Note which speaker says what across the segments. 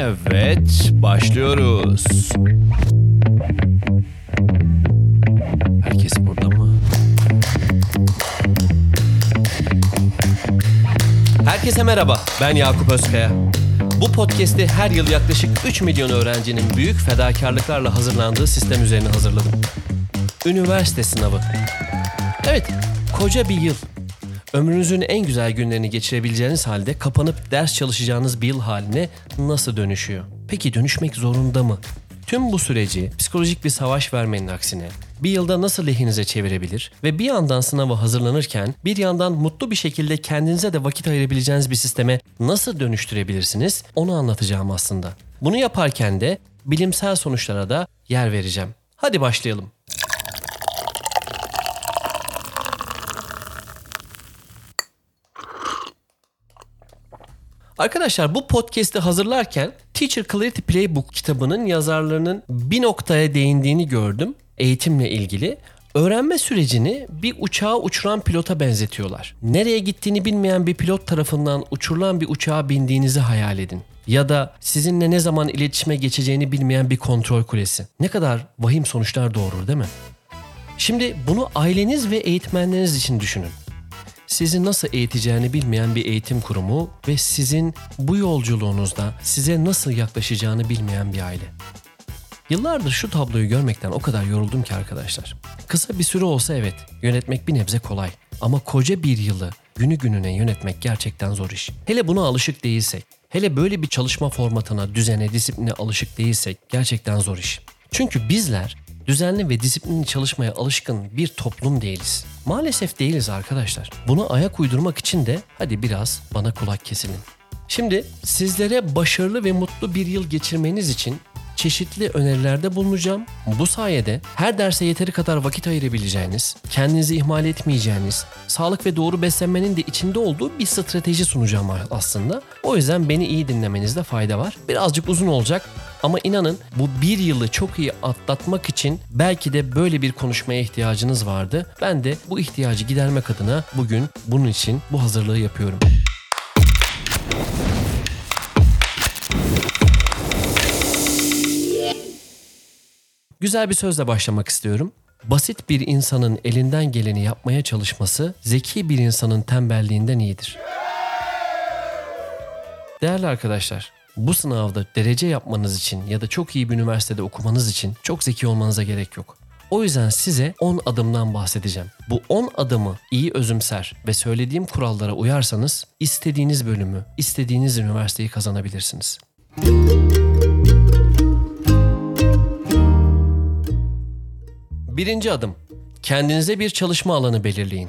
Speaker 1: Evet, başlıyoruz. Herkes burada mı? Herkese merhaba, ben Yakup Özkaya. Bu podcast'i her yıl yaklaşık 3 milyon öğrencinin büyük fedakarlıklarla hazırlandığı sistem üzerine hazırladım. Üniversite sınavı. Evet, koca bir yıl. Ömrünüzün en güzel günlerini geçirebileceğiniz halde kapanıp ders çalışacağınız bir yıl haline nasıl dönüşüyor? Peki dönüşmek zorunda mı? Tüm bu süreci psikolojik bir savaş vermenin aksine bir yılda nasıl lehinize çevirebilir ve bir yandan sınava hazırlanırken bir yandan mutlu bir şekilde kendinize de vakit ayırabileceğiniz bir sisteme nasıl dönüştürebilirsiniz onu anlatacağım aslında. Bunu yaparken de bilimsel sonuçlara da yer vereceğim. Hadi başlayalım. Arkadaşlar bu podcast'i hazırlarken Teacher Clarity Playbook kitabının yazarlarının bir noktaya değindiğini gördüm eğitimle ilgili. Öğrenme sürecini bir uçağı uçuran pilota benzetiyorlar. Nereye gittiğini bilmeyen bir pilot tarafından uçurulan bir uçağa bindiğinizi hayal edin. Ya da sizinle ne zaman iletişime geçeceğini bilmeyen bir kontrol kulesi. Ne kadar vahim sonuçlar doğurur değil mi? Şimdi bunu aileniz ve eğitmenleriniz için düşünün sizi nasıl eğiteceğini bilmeyen bir eğitim kurumu ve sizin bu yolculuğunuzda size nasıl yaklaşacağını bilmeyen bir aile. Yıllardır şu tabloyu görmekten o kadar yoruldum ki arkadaşlar. Kısa bir süre olsa evet, yönetmek bir nebze kolay. Ama koca bir yılı günü gününe yönetmek gerçekten zor iş. Hele buna alışık değilsek, hele böyle bir çalışma formatına, düzene, disipline alışık değilsek gerçekten zor iş. Çünkü bizler düzenli ve disiplinli çalışmaya alışkın bir toplum değiliz. Maalesef değiliz arkadaşlar. Buna ayak uydurmak için de hadi biraz bana kulak kesilin. Şimdi sizlere başarılı ve mutlu bir yıl geçirmeniz için çeşitli önerilerde bulunacağım. Bu sayede her derse yeteri kadar vakit ayırabileceğiniz, kendinizi ihmal etmeyeceğiniz, sağlık ve doğru beslenmenin de içinde olduğu bir strateji sunacağım aslında. O yüzden beni iyi dinlemenizde fayda var. Birazcık uzun olacak ama inanın bu bir yılı çok iyi atlatmak için belki de böyle bir konuşmaya ihtiyacınız vardı. Ben de bu ihtiyacı gidermek adına bugün bunun için bu hazırlığı yapıyorum. Güzel bir sözle başlamak istiyorum. Basit bir insanın elinden geleni yapmaya çalışması zeki bir insanın tembelliğinden iyidir. Değerli arkadaşlar, bu sınavda derece yapmanız için ya da çok iyi bir üniversitede okumanız için çok zeki olmanıza gerek yok. O yüzden size 10 adımdan bahsedeceğim. Bu 10 adımı iyi özümser ve söylediğim kurallara uyarsanız istediğiniz bölümü, istediğiniz üniversiteyi kazanabilirsiniz. Birinci adım. Kendinize bir çalışma alanı belirleyin.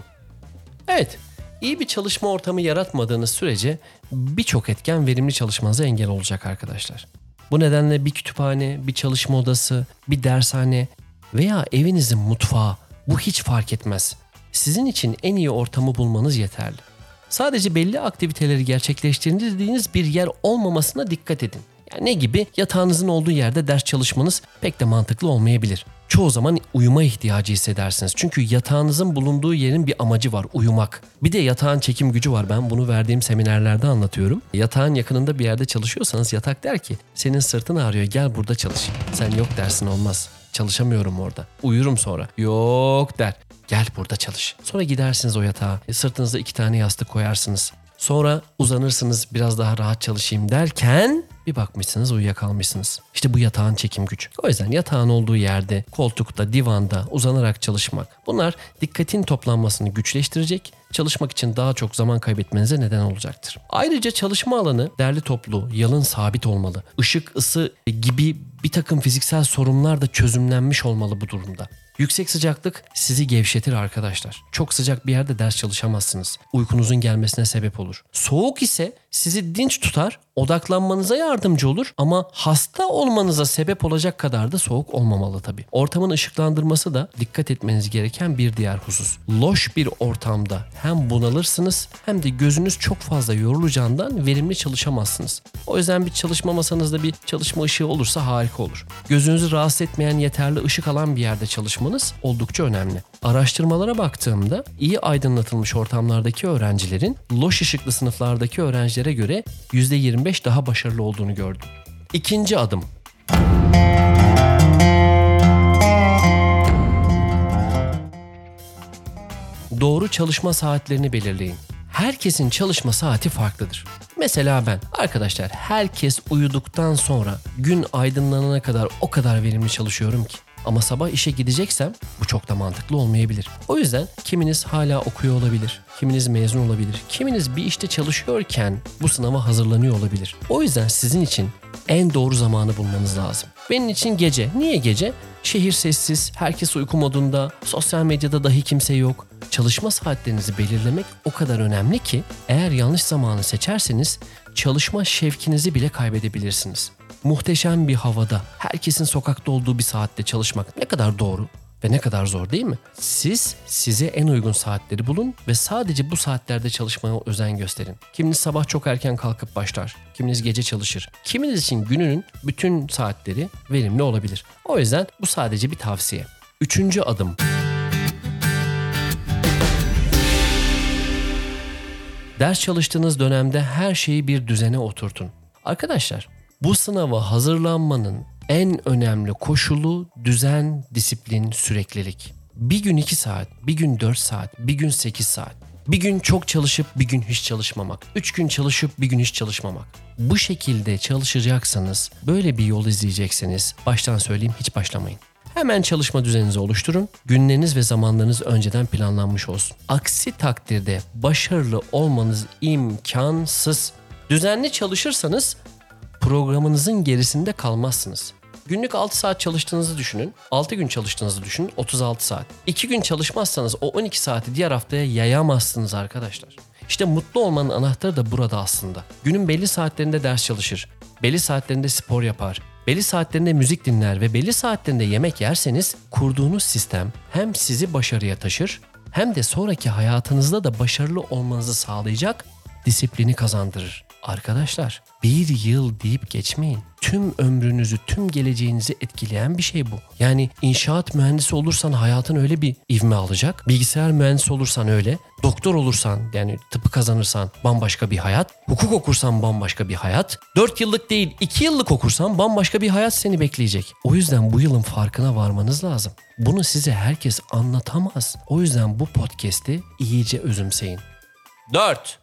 Speaker 1: Evet, iyi bir çalışma ortamı yaratmadığınız sürece birçok etken verimli çalışmanıza engel olacak arkadaşlar. Bu nedenle bir kütüphane, bir çalışma odası, bir dershane veya evinizin mutfağı bu hiç fark etmez. Sizin için en iyi ortamı bulmanız yeterli. Sadece belli aktiviteleri gerçekleştirdiğiniz bir yer olmamasına dikkat edin. Yani ne gibi? Yatağınızın olduğu yerde ders çalışmanız pek de mantıklı olmayabilir çoğu zaman uyuma ihtiyacı hissedersiniz. Çünkü yatağınızın bulunduğu yerin bir amacı var, uyumak. Bir de yatağın çekim gücü var. Ben bunu verdiğim seminerlerde anlatıyorum. Yatağın yakınında bir yerde çalışıyorsanız yatak der ki senin sırtın ağrıyor gel burada çalış. Sen yok dersin olmaz. Çalışamıyorum orada. Uyurum sonra. Yok der. Gel burada çalış. Sonra gidersiniz o yatağa. E, sırtınıza iki tane yastık koyarsınız. Sonra uzanırsınız biraz daha rahat çalışayım derken bir bakmışsınız uyuyakalmışsınız. İşte bu yatağın çekim gücü. O yüzden yatağın olduğu yerde, koltukta, divanda uzanarak çalışmak. Bunlar dikkatin toplanmasını güçleştirecek, çalışmak için daha çok zaman kaybetmenize neden olacaktır. Ayrıca çalışma alanı derli toplu, yalın sabit olmalı. Işık, ısı gibi bir takım fiziksel sorunlar da çözümlenmiş olmalı bu durumda. Yüksek sıcaklık sizi gevşetir arkadaşlar. Çok sıcak bir yerde ders çalışamazsınız. Uykunuzun gelmesine sebep olur. Soğuk ise sizi dinç tutar, odaklanmanıza yardımcı olur ama hasta olmanıza sebep olacak kadar da soğuk olmamalı tabii. Ortamın ışıklandırması da dikkat etmeniz gereken bir diğer husus. Loş bir ortamda hem bunalırsınız hem de gözünüz çok fazla yorulacağından verimli çalışamazsınız. O yüzden bir çalışma masanızda bir çalışma ışığı olursa harika olur. Gözünüzü rahatsız etmeyen yeterli ışık alan bir yerde çalışmanız oldukça önemli. Araştırmalara baktığımda iyi aydınlatılmış ortamlardaki öğrencilerin loş ışıklı sınıflardaki öğrencilere göre %25 daha başarılı olduğunu gördüm. İkinci adım. Doğru çalışma saatlerini belirleyin. Herkesin çalışma saati farklıdır. Mesela ben, arkadaşlar herkes uyuduktan sonra gün aydınlanana kadar o kadar verimli çalışıyorum ki. Ama sabah işe gideceksem bu çok da mantıklı olmayabilir. O yüzden kiminiz hala okuyor olabilir, kiminiz mezun olabilir, kiminiz bir işte çalışıyorken bu sınava hazırlanıyor olabilir. O yüzden sizin için en doğru zamanı bulmanız lazım. Benim için gece. Niye gece? Şehir sessiz, herkes uyku modunda, sosyal medyada dahi kimse yok. Çalışma saatlerinizi belirlemek o kadar önemli ki eğer yanlış zamanı seçerseniz çalışma şevkinizi bile kaybedebilirsiniz. Muhteşem bir havada, herkesin sokakta olduğu bir saatte çalışmak ne kadar doğru ve ne kadar zor değil mi? Siz size en uygun saatleri bulun ve sadece bu saatlerde çalışmaya özen gösterin. Kiminiz sabah çok erken kalkıp başlar, kiminiz gece çalışır. Kiminiz için gününün bütün saatleri verimli olabilir. O yüzden bu sadece bir tavsiye. Üçüncü adım. Ders çalıştığınız dönemde her şeyi bir düzene oturtun. Arkadaşlar, bu sınava hazırlanmanın en önemli koşulu düzen, disiplin, süreklilik. Bir gün 2 saat, bir gün 4 saat, bir gün 8 saat. Bir gün çok çalışıp bir gün hiç çalışmamak. Üç gün çalışıp bir gün hiç çalışmamak. Bu şekilde çalışacaksanız, böyle bir yol izleyecekseniz baştan söyleyeyim hiç başlamayın. Hemen çalışma düzeninizi oluşturun. Günleriniz ve zamanlarınız önceden planlanmış olsun. Aksi takdirde başarılı olmanız imkansız. Düzenli çalışırsanız programınızın gerisinde kalmazsınız. Günlük 6 saat çalıştığınızı düşünün. 6 gün çalıştığınızı düşünün. 36 saat. 2 gün çalışmazsanız o 12 saati diğer haftaya yayamazsınız arkadaşlar. İşte mutlu olmanın anahtarı da burada aslında. Günün belli saatlerinde ders çalışır. Belli saatlerinde spor yapar. Belli saatlerinde müzik dinler ve belli saatlerinde yemek yerseniz kurduğunuz sistem hem sizi başarıya taşır hem de sonraki hayatınızda da başarılı olmanızı sağlayacak disiplini kazandırır. Arkadaşlar bir yıl deyip geçmeyin. Tüm ömrünüzü, tüm geleceğinizi etkileyen bir şey bu. Yani inşaat mühendisi olursan hayatın öyle bir ivme alacak. Bilgisayar mühendisi olursan öyle. Doktor olursan yani tıpı kazanırsan bambaşka bir hayat. Hukuk okursan bambaşka bir hayat. 4 yıllık değil 2 yıllık okursan bambaşka bir hayat seni bekleyecek. O yüzden bu yılın farkına varmanız lazım. Bunu size herkes anlatamaz. O yüzden bu podcast'i iyice özümseyin. 4.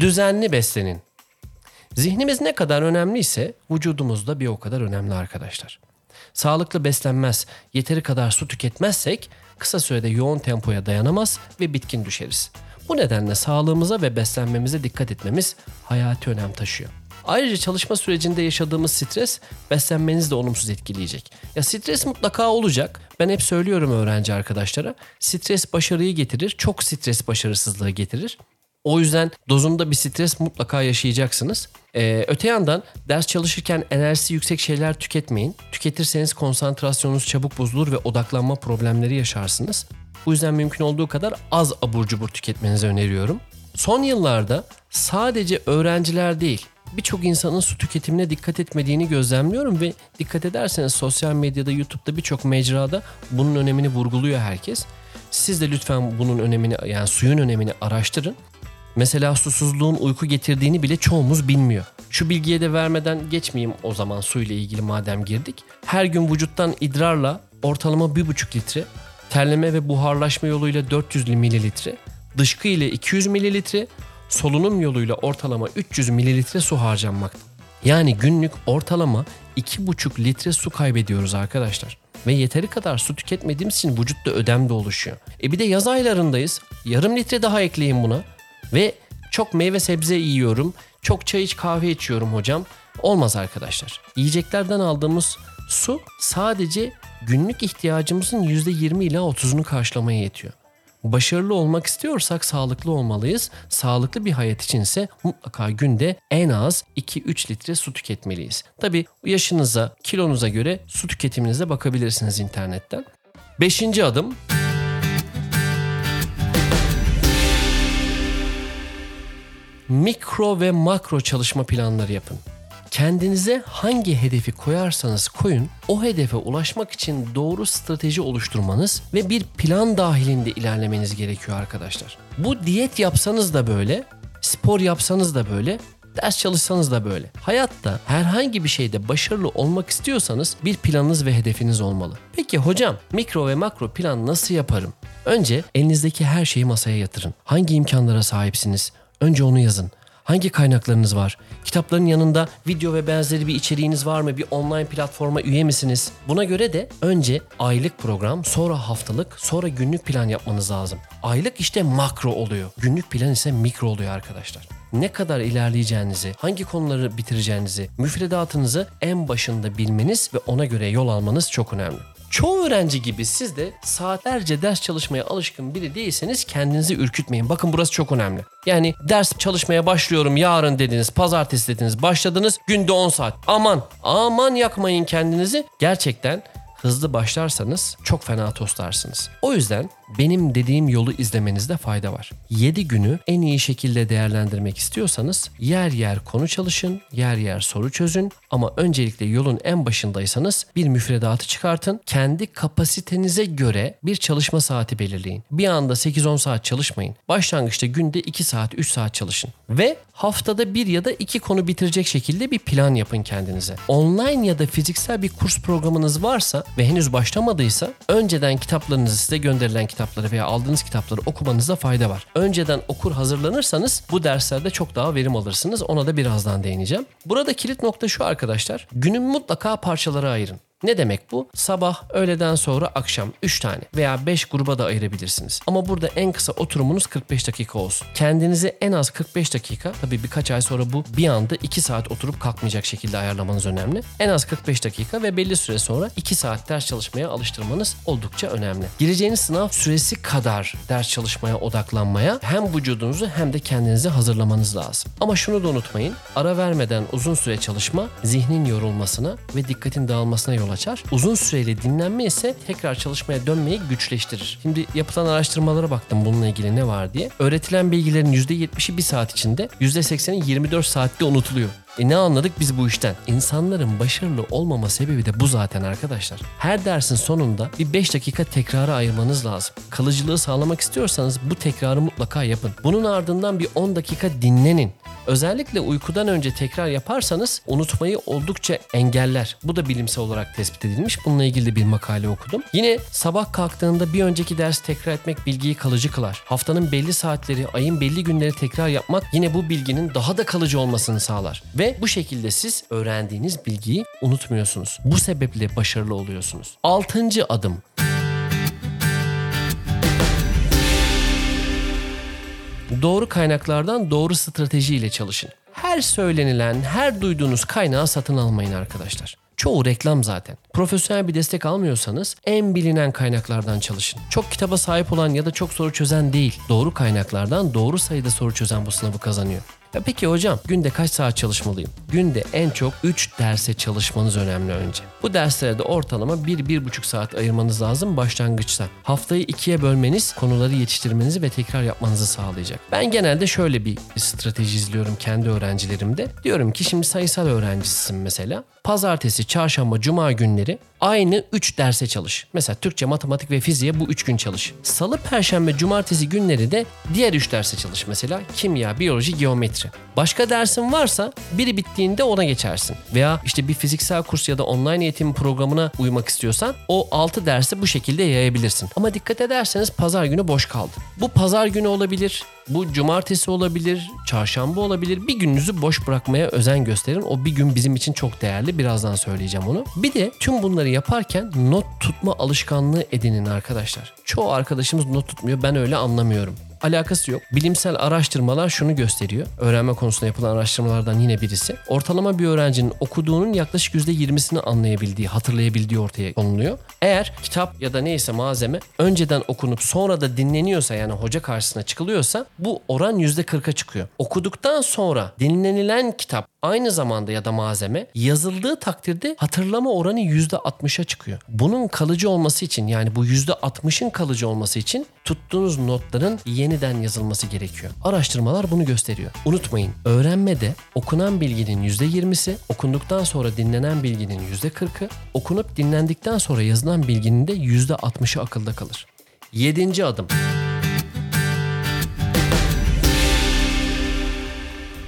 Speaker 1: Düzenli beslenin. Zihnimiz ne kadar önemliyse vücudumuz da bir o kadar önemli arkadaşlar. Sağlıklı beslenmez, yeteri kadar su tüketmezsek kısa sürede yoğun tempoya dayanamaz ve bitkin düşeriz. Bu nedenle sağlığımıza ve beslenmemize dikkat etmemiz hayati önem taşıyor. Ayrıca çalışma sürecinde yaşadığımız stres beslenmenizi de olumsuz etkileyecek. Ya stres mutlaka olacak. Ben hep söylüyorum öğrenci arkadaşlara. Stres başarıyı getirir, çok stres başarısızlığı getirir. O yüzden dozunda bir stres mutlaka yaşayacaksınız. Ee, öte yandan ders çalışırken enerjisi yüksek şeyler tüketmeyin. Tüketirseniz konsantrasyonunuz çabuk bozulur ve odaklanma problemleri yaşarsınız. Bu yüzden mümkün olduğu kadar az abur cubur tüketmenizi öneriyorum. Son yıllarda sadece öğrenciler değil, birçok insanın su tüketimine dikkat etmediğini gözlemliyorum ve dikkat ederseniz sosyal medyada, YouTube'da birçok mecrada bunun önemini vurguluyor herkes. Siz de lütfen bunun önemini yani suyun önemini araştırın. Mesela susuzluğun uyku getirdiğini bile çoğumuz bilmiyor. Şu bilgiye de vermeden geçmeyeyim o zaman suyla ilgili madem girdik. Her gün vücuttan idrarla ortalama 1,5 litre, terleme ve buharlaşma yoluyla 400 mililitre, dışkı ile 200 mililitre, solunum yoluyla ortalama 300 mililitre su harcanmakta. Yani günlük ortalama 2,5 litre su kaybediyoruz arkadaşlar. Ve yeteri kadar su tüketmediğimiz için vücutta ödem de oluşuyor. E bir de yaz aylarındayız. Yarım litre daha ekleyin buna. Ve çok meyve sebze yiyorum, çok çay iç kahve içiyorum hocam. Olmaz arkadaşlar. Yiyeceklerden aldığımız su sadece günlük ihtiyacımızın %20 ila 30'unu karşılamaya yetiyor. Başarılı olmak istiyorsak sağlıklı olmalıyız. Sağlıklı bir hayat içinse mutlaka günde en az 2-3 litre su tüketmeliyiz. Tabi yaşınıza, kilonuza göre su tüketiminize bakabilirsiniz internetten. Beşinci adım mikro ve makro çalışma planları yapın. Kendinize hangi hedefi koyarsanız koyun, o hedefe ulaşmak için doğru strateji oluşturmanız ve bir plan dahilinde ilerlemeniz gerekiyor arkadaşlar. Bu diyet yapsanız da böyle, spor yapsanız da böyle, ders çalışsanız da böyle. Hayatta herhangi bir şeyde başarılı olmak istiyorsanız bir planınız ve hedefiniz olmalı. Peki hocam mikro ve makro plan nasıl yaparım? Önce elinizdeki her şeyi masaya yatırın. Hangi imkanlara sahipsiniz? Önce onu yazın. Hangi kaynaklarınız var? Kitapların yanında video ve benzeri bir içeriğiniz var mı? Bir online platforma üye misiniz? Buna göre de önce aylık program, sonra haftalık, sonra günlük plan yapmanız lazım. Aylık işte makro oluyor. Günlük plan ise mikro oluyor arkadaşlar. Ne kadar ilerleyeceğinizi, hangi konuları bitireceğinizi, müfredatınızı en başında bilmeniz ve ona göre yol almanız çok önemli. Çoğu öğrenci gibi siz de saatlerce ders çalışmaya alışkın biri değilseniz kendinizi ürkütmeyin. Bakın burası çok önemli. Yani ders çalışmaya başlıyorum yarın dediniz, pazartesi dediniz, başladınız günde 10 saat. Aman, aman yakmayın kendinizi. Gerçekten hızlı başlarsanız çok fena toslarsınız. O yüzden benim dediğim yolu izlemenizde fayda var. 7 günü en iyi şekilde değerlendirmek istiyorsanız yer yer konu çalışın, yer yer soru çözün ama öncelikle yolun en başındaysanız bir müfredatı çıkartın. Kendi kapasitenize göre bir çalışma saati belirleyin. Bir anda 8-10 saat çalışmayın. Başlangıçta günde 2 saat, 3 saat çalışın. Ve haftada bir ya da iki konu bitirecek şekilde bir plan yapın kendinize. Online ya da fiziksel bir kurs programınız varsa ve henüz başlamadıysa önceden kitaplarınızı size gönderilen kitapları veya aldığınız kitapları okumanızda fayda var. Önceden okur hazırlanırsanız bu derslerde çok daha verim alırsınız. Ona da birazdan değineceğim. Burada kilit nokta şu arkadaşlar. Günün mutlaka parçalara ayırın. Ne demek bu? Sabah, öğleden sonra, akşam 3 tane veya 5 gruba da ayırabilirsiniz. Ama burada en kısa oturumunuz 45 dakika olsun. Kendinize en az 45 dakika, tabii birkaç ay sonra bu bir anda 2 saat oturup kalkmayacak şekilde ayarlamanız önemli. En az 45 dakika ve belli süre sonra 2 saat ders çalışmaya alıştırmanız oldukça önemli. Gireceğiniz sınav süresi kadar ders çalışmaya odaklanmaya hem vücudunuzu hem de kendinizi hazırlamanız lazım. Ama şunu da unutmayın. Ara vermeden uzun süre çalışma zihnin yorulmasına ve dikkatin dağılmasına yol açar. Uzun süreli dinlenme ise tekrar çalışmaya dönmeyi güçleştirir. Şimdi yapılan araştırmalara baktım bununla ilgili ne var diye. Öğretilen bilgilerin %70'i bir saat içinde, %80'i 24 saatte unutuluyor. E ne anladık biz bu işten? İnsanların başarılı olmama sebebi de bu zaten arkadaşlar. Her dersin sonunda bir 5 dakika tekrara ayırmanız lazım. Kalıcılığı sağlamak istiyorsanız bu tekrarı mutlaka yapın. Bunun ardından bir 10 dakika dinlenin. Özellikle uykudan önce tekrar yaparsanız unutmayı oldukça engeller. Bu da bilimsel olarak tespit edilmiş. Bununla ilgili de bir makale okudum. Yine sabah kalktığında bir önceki ders tekrar etmek bilgiyi kalıcı kılar. Haftanın belli saatleri, ayın belli günleri tekrar yapmak yine bu bilginin daha da kalıcı olmasını sağlar. Ve bu şekilde siz öğrendiğiniz bilgiyi unutmuyorsunuz. Bu sebeple başarılı oluyorsunuz. Altıncı adım. Doğru kaynaklardan doğru stratejiyle çalışın. Her söylenilen, her duyduğunuz kaynağı satın almayın arkadaşlar. Çoğu reklam zaten. Profesyonel bir destek almıyorsanız en bilinen kaynaklardan çalışın. Çok kitaba sahip olan ya da çok soru çözen değil, doğru kaynaklardan doğru sayıda soru çözen bu sınavı kazanıyor. Ya peki hocam günde kaç saat çalışmalıyım? Günde en çok 3 derse çalışmanız önemli önce. Bu derslere de ortalama 1-1,5 saat ayırmanız lazım başlangıçta. Haftayı ikiye bölmeniz konuları yetiştirmenizi ve tekrar yapmanızı sağlayacak. Ben genelde şöyle bir strateji izliyorum kendi öğrencilerimde. Diyorum ki şimdi sayısal öğrencisisin mesela. Pazartesi, çarşamba, cuma günleri aynı 3 derse çalış. Mesela Türkçe, matematik ve fiziğe bu 3 gün çalış. Salı, perşembe, cumartesi günleri de diğer 3 derse çalış. Mesela kimya, biyoloji, geometri. Başka dersin varsa biri bittiğinde ona geçersin. Veya işte bir fiziksel kurs ya da online eğitim programına uymak istiyorsan o 6 dersi bu şekilde yayabilirsin. Ama dikkat ederseniz pazar günü boş kaldı. Bu pazar günü olabilir, bu cumartesi olabilir, çarşamba olabilir. Bir gününüzü boş bırakmaya özen gösterin. O bir gün bizim için çok değerli. Birazdan söyleyeceğim onu. Bir de tüm bunları yaparken not tutma alışkanlığı edinin arkadaşlar. Çoğu arkadaşımız not tutmuyor. Ben öyle anlamıyorum alakası yok. Bilimsel araştırmalar şunu gösteriyor. Öğrenme konusunda yapılan araştırmalardan yine birisi. Ortalama bir öğrencinin okuduğunun yaklaşık %20'sini anlayabildiği, hatırlayabildiği ortaya konuluyor. Eğer kitap ya da neyse malzeme önceden okunup sonra da dinleniyorsa yani hoca karşısına çıkılıyorsa bu oran %40'a çıkıyor. Okuduktan sonra dinlenilen kitap aynı zamanda ya da malzeme yazıldığı takdirde hatırlama oranı %60'a çıkıyor. Bunun kalıcı olması için yani bu %60'ın kalıcı olması için tuttuğunuz notların yeniden yazılması gerekiyor. Araştırmalar bunu gösteriyor. Unutmayın öğrenmede okunan bilginin %20'si, okunduktan sonra dinlenen bilginin %40'ı, okunup dinlendikten sonra yazılan bilginin de %60'ı akılda kalır. Yedinci adım.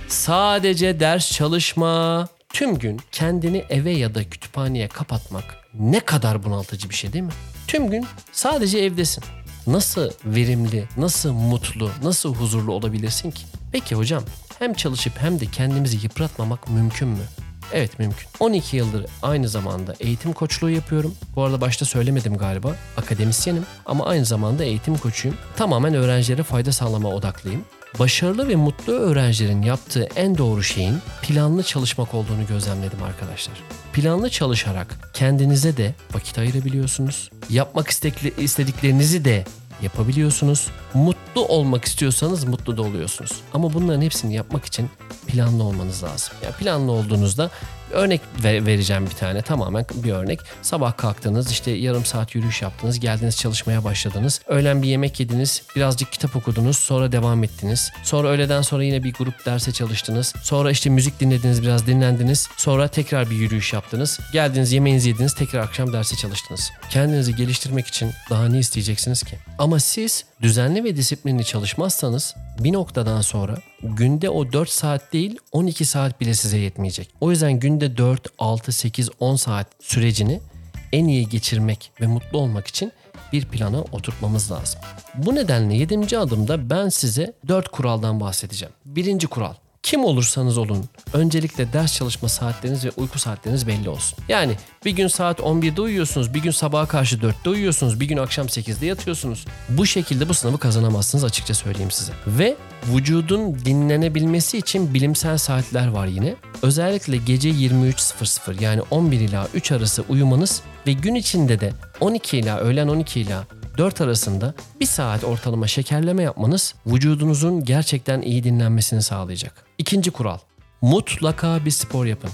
Speaker 1: Sadece ders çalışma. Tüm gün kendini eve ya da kütüphaneye kapatmak ne kadar bunaltıcı bir şey değil mi? Tüm gün sadece evdesin. Nasıl verimli, nasıl mutlu, nasıl huzurlu olabilirsin ki? Peki hocam, hem çalışıp hem de kendimizi yıpratmamak mümkün mü? Evet mümkün. 12 yıldır aynı zamanda eğitim koçluğu yapıyorum. Bu arada başta söylemedim galiba. Akademisyenim ama aynı zamanda eğitim koçuyum. Tamamen öğrencilere fayda sağlama odaklıyım. Başarılı ve mutlu öğrencilerin yaptığı en doğru şeyin planlı çalışmak olduğunu gözlemledim arkadaşlar. Planlı çalışarak kendinize de vakit ayırabiliyorsunuz. Yapmak istekli, istediklerinizi de yapabiliyorsunuz. Mutlu olmak istiyorsanız mutlu da oluyorsunuz. Ama bunların hepsini yapmak için planlı olmanız lazım. Yani planlı olduğunuzda Örnek vereceğim bir tane tamamen bir örnek. Sabah kalktınız işte yarım saat yürüyüş yaptınız. Geldiniz çalışmaya başladınız. Öğlen bir yemek yediniz. Birazcık kitap okudunuz. Sonra devam ettiniz. Sonra öğleden sonra yine bir grup derse çalıştınız. Sonra işte müzik dinlediniz biraz dinlendiniz. Sonra tekrar bir yürüyüş yaptınız. Geldiniz yemeğinizi yediniz. Tekrar akşam derse çalıştınız. Kendinizi geliştirmek için daha ne isteyeceksiniz ki? Ama siz düzenli ve disiplinli çalışmazsanız bir noktadan sonra günde o 4 saat değil 12 saat bile size yetmeyecek. O yüzden günde 4, 6, 8, 10 saat sürecini en iyi geçirmek ve mutlu olmak için bir plana oturtmamız lazım. Bu nedenle 7. adımda ben size 4 kuraldan bahsedeceğim. Birinci kural kim olursanız olun öncelikle ders çalışma saatleriniz ve uyku saatleriniz belli olsun. Yani bir gün saat 11'de uyuyorsunuz, bir gün sabaha karşı 4'te uyuyorsunuz, bir gün akşam 8'de yatıyorsunuz. Bu şekilde bu sınavı kazanamazsınız açıkça söyleyeyim size. Ve vücudun dinlenebilmesi için bilimsel saatler var yine. Özellikle gece 23.00 yani 11 ila 3 arası uyumanız ve gün içinde de 12 ila öğlen 12 ila 4 arasında bir saat ortalama şekerleme yapmanız vücudunuzun gerçekten iyi dinlenmesini sağlayacak. İkinci kural. Mutlaka bir spor yapın.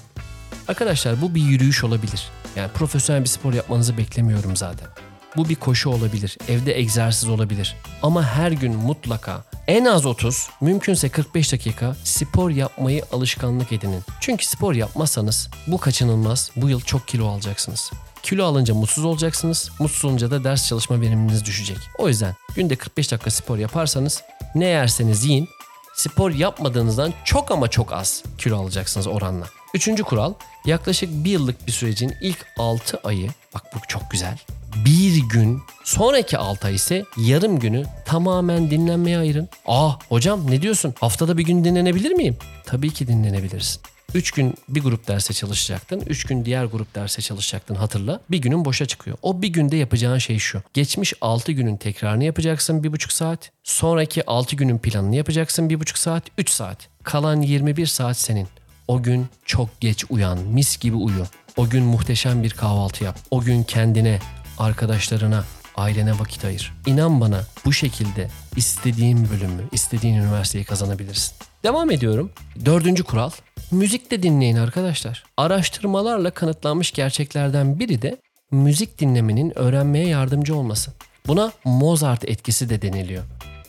Speaker 1: Arkadaşlar bu bir yürüyüş olabilir. Yani profesyonel bir spor yapmanızı beklemiyorum zaten. Bu bir koşu olabilir, evde egzersiz olabilir. Ama her gün mutlaka en az 30, mümkünse 45 dakika spor yapmayı alışkanlık edinin. Çünkü spor yapmazsanız bu kaçınılmaz. Bu yıl çok kilo alacaksınız. Kilo alınca mutsuz olacaksınız. Mutsuz olunca da ders çalışma veriminiz düşecek. O yüzden günde 45 dakika spor yaparsanız ne yerseniz yiyin. Spor yapmadığınızdan çok ama çok az kilo alacaksınız oranla. Üçüncü kural yaklaşık bir yıllık bir sürecin ilk 6 ayı bak bu çok güzel. Bir gün sonraki 6 ay ise yarım günü tamamen dinlenmeye ayırın. Ah hocam ne diyorsun haftada bir gün dinlenebilir miyim? Tabii ki dinlenebilirsin. 3 gün bir grup derse çalışacaktın. 3 gün diğer grup derse çalışacaktın hatırla. Bir günün boşa çıkıyor. O bir günde yapacağın şey şu. Geçmiş 6 günün tekrarını yapacaksın 1,5 saat. Sonraki 6 günün planını yapacaksın 1,5 saat. 3 saat. Kalan 21 saat senin. O gün çok geç uyan, mis gibi uyu. O gün muhteşem bir kahvaltı yap. O gün kendine, arkadaşlarına, ailene vakit ayır. İnan bana bu şekilde istediğin bölümü, istediğin üniversiteyi kazanabilirsin. Devam ediyorum. Dördüncü kural. Müzik de dinleyin arkadaşlar. Araştırmalarla kanıtlanmış gerçeklerden biri de müzik dinlemenin öğrenmeye yardımcı olması. Buna Mozart etkisi de deniliyor.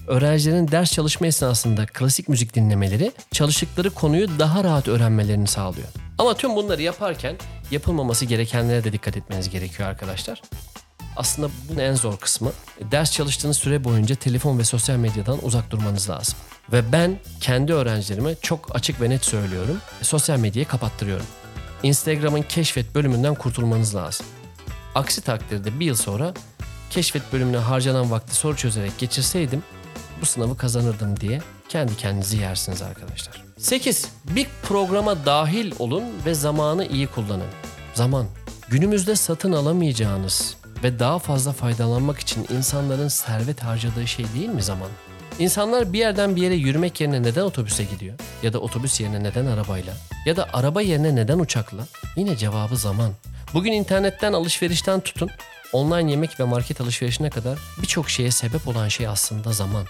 Speaker 1: Öğrencilerin ders çalışma esnasında klasik müzik dinlemeleri çalıştıkları konuyu daha rahat öğrenmelerini sağlıyor. Ama tüm bunları yaparken yapılmaması gerekenlere de dikkat etmeniz gerekiyor arkadaşlar. Aslında bunun en zor kısmı ders çalıştığınız süre boyunca telefon ve sosyal medyadan uzak durmanız lazım. Ve ben kendi öğrencilerime çok açık ve net söylüyorum. Sosyal medyayı kapattırıyorum. Instagram'ın keşfet bölümünden kurtulmanız lazım. Aksi takdirde bir yıl sonra keşfet bölümüne harcanan vakti soru çözerek geçirseydim bu sınavı kazanırdım diye kendi kendinizi yersiniz arkadaşlar. 8. Bir programa dahil olun ve zamanı iyi kullanın. Zaman. Günümüzde satın alamayacağınız ve daha fazla faydalanmak için insanların servet harcadığı şey değil mi zaman? İnsanlar bir yerden bir yere yürümek yerine neden otobüse gidiyor? Ya da otobüs yerine neden arabayla? Ya da araba yerine neden uçakla? Yine cevabı zaman. Bugün internetten alışverişten tutun, online yemek ve market alışverişine kadar birçok şeye sebep olan şey aslında zaman.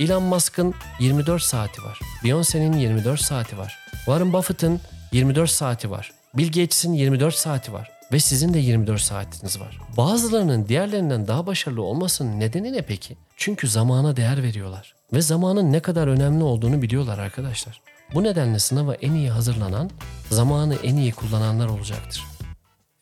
Speaker 1: Elon Musk'ın 24 saati var. Beyoncé'nin 24 saati var. Warren Buffett'ın 24 saati var. Bill Gates'in 24 saati var. Ve sizin de 24 saatiniz var. Bazılarının diğerlerinden daha başarılı olmasının nedeni ne peki? Çünkü zamana değer veriyorlar. Ve zamanın ne kadar önemli olduğunu biliyorlar arkadaşlar. Bu nedenle sınava en iyi hazırlanan, zamanı en iyi kullananlar olacaktır.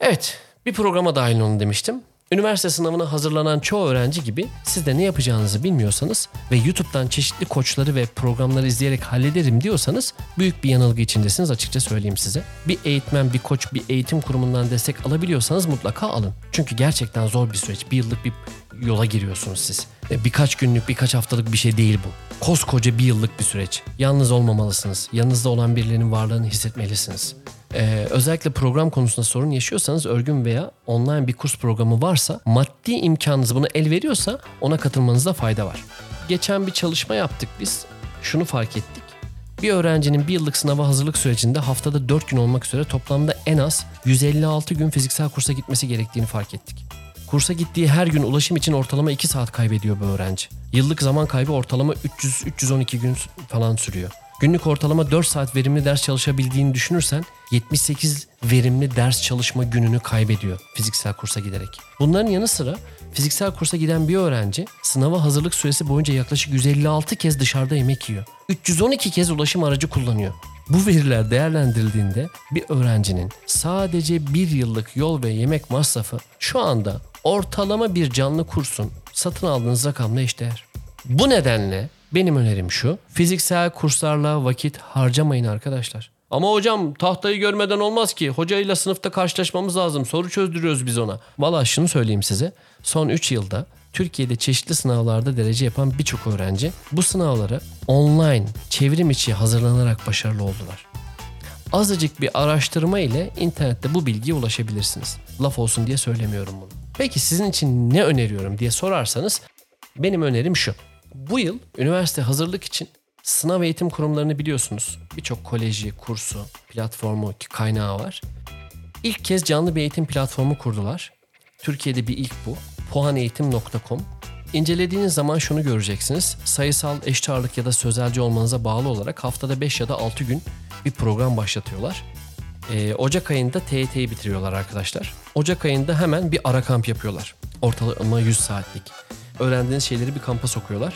Speaker 1: Evet, bir programa dahil olun demiştim. Üniversite sınavına hazırlanan çoğu öğrenci gibi siz de ne yapacağınızı bilmiyorsanız ve YouTube'dan çeşitli koçları ve programları izleyerek hallederim diyorsanız büyük bir yanılgı içindesiniz açıkça söyleyeyim size. Bir eğitmen, bir koç, bir eğitim kurumundan destek alabiliyorsanız mutlaka alın. Çünkü gerçekten zor bir süreç. Bir yıllık bir yola giriyorsunuz siz. Birkaç günlük, birkaç haftalık bir şey değil bu. Koskoca bir yıllık bir süreç. Yalnız olmamalısınız. Yanınızda olan birilerinin varlığını hissetmelisiniz. Ee, özellikle program konusunda sorun yaşıyorsanız örgün veya online bir kurs programı varsa maddi imkanınız buna el veriyorsa ona katılmanızda fayda var. Geçen bir çalışma yaptık biz. Şunu fark ettik. Bir öğrencinin bir yıllık sınava hazırlık sürecinde haftada 4 gün olmak üzere toplamda en az 156 gün fiziksel kursa gitmesi gerektiğini fark ettik. Kursa gittiği her gün ulaşım için ortalama 2 saat kaybediyor bu öğrenci. Yıllık zaman kaybı ortalama 300-312 gün falan sürüyor. Günlük ortalama 4 saat verimli ders çalışabildiğini düşünürsen 78 verimli ders çalışma gününü kaybediyor fiziksel kursa giderek. Bunların yanı sıra fiziksel kursa giden bir öğrenci sınava hazırlık süresi boyunca yaklaşık 156 kez dışarıda yemek yiyor. 312 kez ulaşım aracı kullanıyor. Bu veriler değerlendirildiğinde bir öğrencinin sadece bir yıllık yol ve yemek masrafı şu anda ortalama bir canlı kursun satın aldığınız rakamla eşdeğer. Bu nedenle benim önerim şu. Fiziksel kurslarla vakit harcamayın arkadaşlar. Ama hocam tahtayı görmeden olmaz ki. Hocayla sınıfta karşılaşmamız lazım. Soru çözdürüyoruz biz ona. Valla şunu söyleyeyim size. Son 3 yılda Türkiye'de çeşitli sınavlarda derece yapan birçok öğrenci bu sınavlara online çevrim içi hazırlanarak başarılı oldular. Azıcık bir araştırma ile internette bu bilgiye ulaşabilirsiniz. Laf olsun diye söylemiyorum bunu. Peki sizin için ne öneriyorum diye sorarsanız benim önerim şu. Bu yıl üniversite hazırlık için sınav eğitim kurumlarını biliyorsunuz. Birçok koleji, kursu, platformu, kaynağı var. İlk kez canlı bir eğitim platformu kurdular. Türkiye'de bir ilk bu. Puaneğitim.com İncelediğiniz zaman şunu göreceksiniz. Sayısal, eşit ağırlık ya da sözelci olmanıza bağlı olarak haftada 5 ya da 6 gün bir program başlatıyorlar. Ee, Ocak ayında TYT'yi bitiriyorlar arkadaşlar. Ocak ayında hemen bir ara kamp yapıyorlar. Ortalama 100 saatlik. Öğrendiğiniz şeyleri bir kampa sokuyorlar.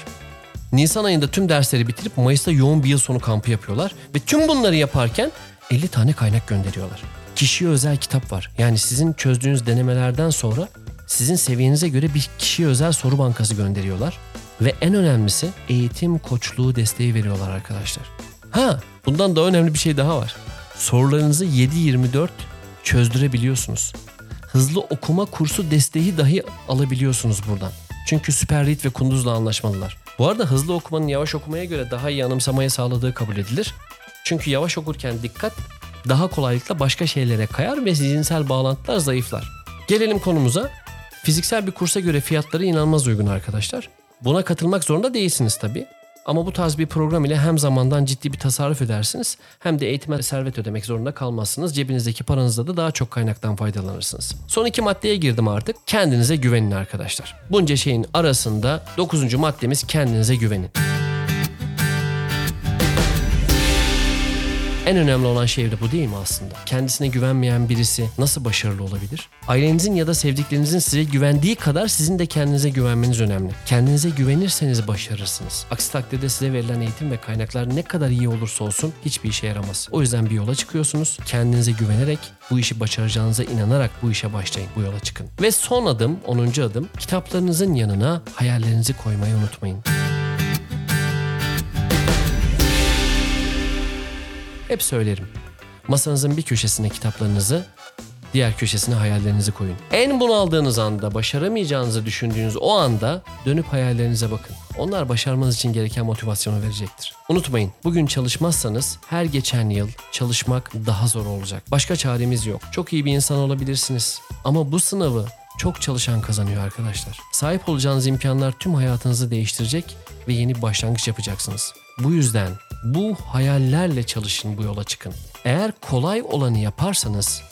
Speaker 1: Nisan ayında tüm dersleri bitirip Mayıs'ta yoğun bir yıl sonu kampı yapıyorlar. Ve tüm bunları yaparken 50 tane kaynak gönderiyorlar. Kişiye özel kitap var. Yani sizin çözdüğünüz denemelerden sonra sizin seviyenize göre bir kişiye özel soru bankası gönderiyorlar. Ve en önemlisi eğitim koçluğu desteği veriyorlar arkadaşlar. Ha bundan daha önemli bir şey daha var. Sorularınızı 7-24 çözdürebiliyorsunuz. Hızlı okuma kursu desteği dahi alabiliyorsunuz buradan. Çünkü Süper Read ve Kunduz'la anlaşmalılar. Bu arada hızlı okumanın yavaş okumaya göre daha iyi anımsamaya sağladığı kabul edilir. Çünkü yavaş okurken dikkat daha kolaylıkla başka şeylere kayar ve zihinsel bağlantılar zayıflar. Gelelim konumuza. Fiziksel bir kursa göre fiyatları inanılmaz uygun arkadaşlar. Buna katılmak zorunda değilsiniz tabii. Ama bu tarz bir program ile hem zamandan ciddi bir tasarruf edersiniz hem de eğitime servet ödemek zorunda kalmazsınız. Cebinizdeki paranızda da daha çok kaynaktan faydalanırsınız. Son iki maddeye girdim artık. Kendinize güvenin arkadaşlar. Bunca şeyin arasında dokuzuncu maddemiz kendinize güvenin. En önemli olan şey de bu değil mi aslında? Kendisine güvenmeyen birisi nasıl başarılı olabilir? Ailenizin ya da sevdiklerinizin size güvendiği kadar sizin de kendinize güvenmeniz önemli. Kendinize güvenirseniz başarırsınız. Aksi takdirde size verilen eğitim ve kaynaklar ne kadar iyi olursa olsun hiçbir işe yaramaz. O yüzden bir yola çıkıyorsunuz. Kendinize güvenerek, bu işi başaracağınıza inanarak bu işe başlayın, bu yola çıkın. Ve son adım, 10. adım, kitaplarınızın yanına hayallerinizi koymayı unutmayın. Hep söylerim. Masanızın bir köşesine kitaplarınızı, diğer köşesine hayallerinizi koyun. En bunaldığınız anda, başaramayacağınızı düşündüğünüz o anda dönüp hayallerinize bakın. Onlar başarmanız için gereken motivasyonu verecektir. Unutmayın, bugün çalışmazsanız her geçen yıl çalışmak daha zor olacak. Başka çaremiz yok. Çok iyi bir insan olabilirsiniz. Ama bu sınavı çok çalışan kazanıyor arkadaşlar. Sahip olacağınız imkanlar tüm hayatınızı değiştirecek ve yeni bir başlangıç yapacaksınız. Bu yüzden bu hayallerle çalışın bu yola çıkın. Eğer kolay olanı yaparsanız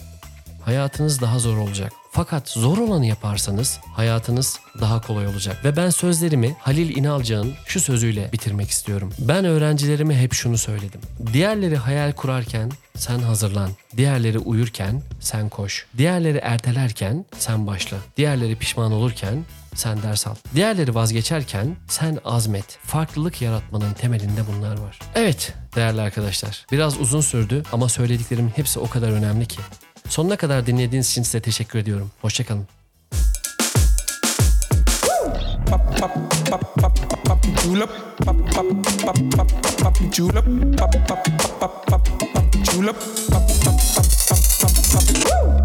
Speaker 1: hayatınız daha zor olacak. Fakat zor olanı yaparsanız hayatınız daha kolay olacak. Ve ben sözlerimi Halil İnalcık'ın şu sözüyle bitirmek istiyorum. Ben öğrencilerime hep şunu söyledim. Diğerleri hayal kurarken sen hazırlan. Diğerleri uyurken sen koş. Diğerleri ertelerken sen başla. Diğerleri pişman olurken sen ders al. Diğerleri vazgeçerken sen azmet. Farklılık yaratmanın temelinde bunlar var. Evet değerli arkadaşlar biraz uzun sürdü ama söylediklerimin hepsi o kadar önemli ki. Sonuna kadar dinlediğiniz için size teşekkür ediyorum. Hoşçakalın.
Speaker 2: Julep, julep, julep, julep, julep, julep,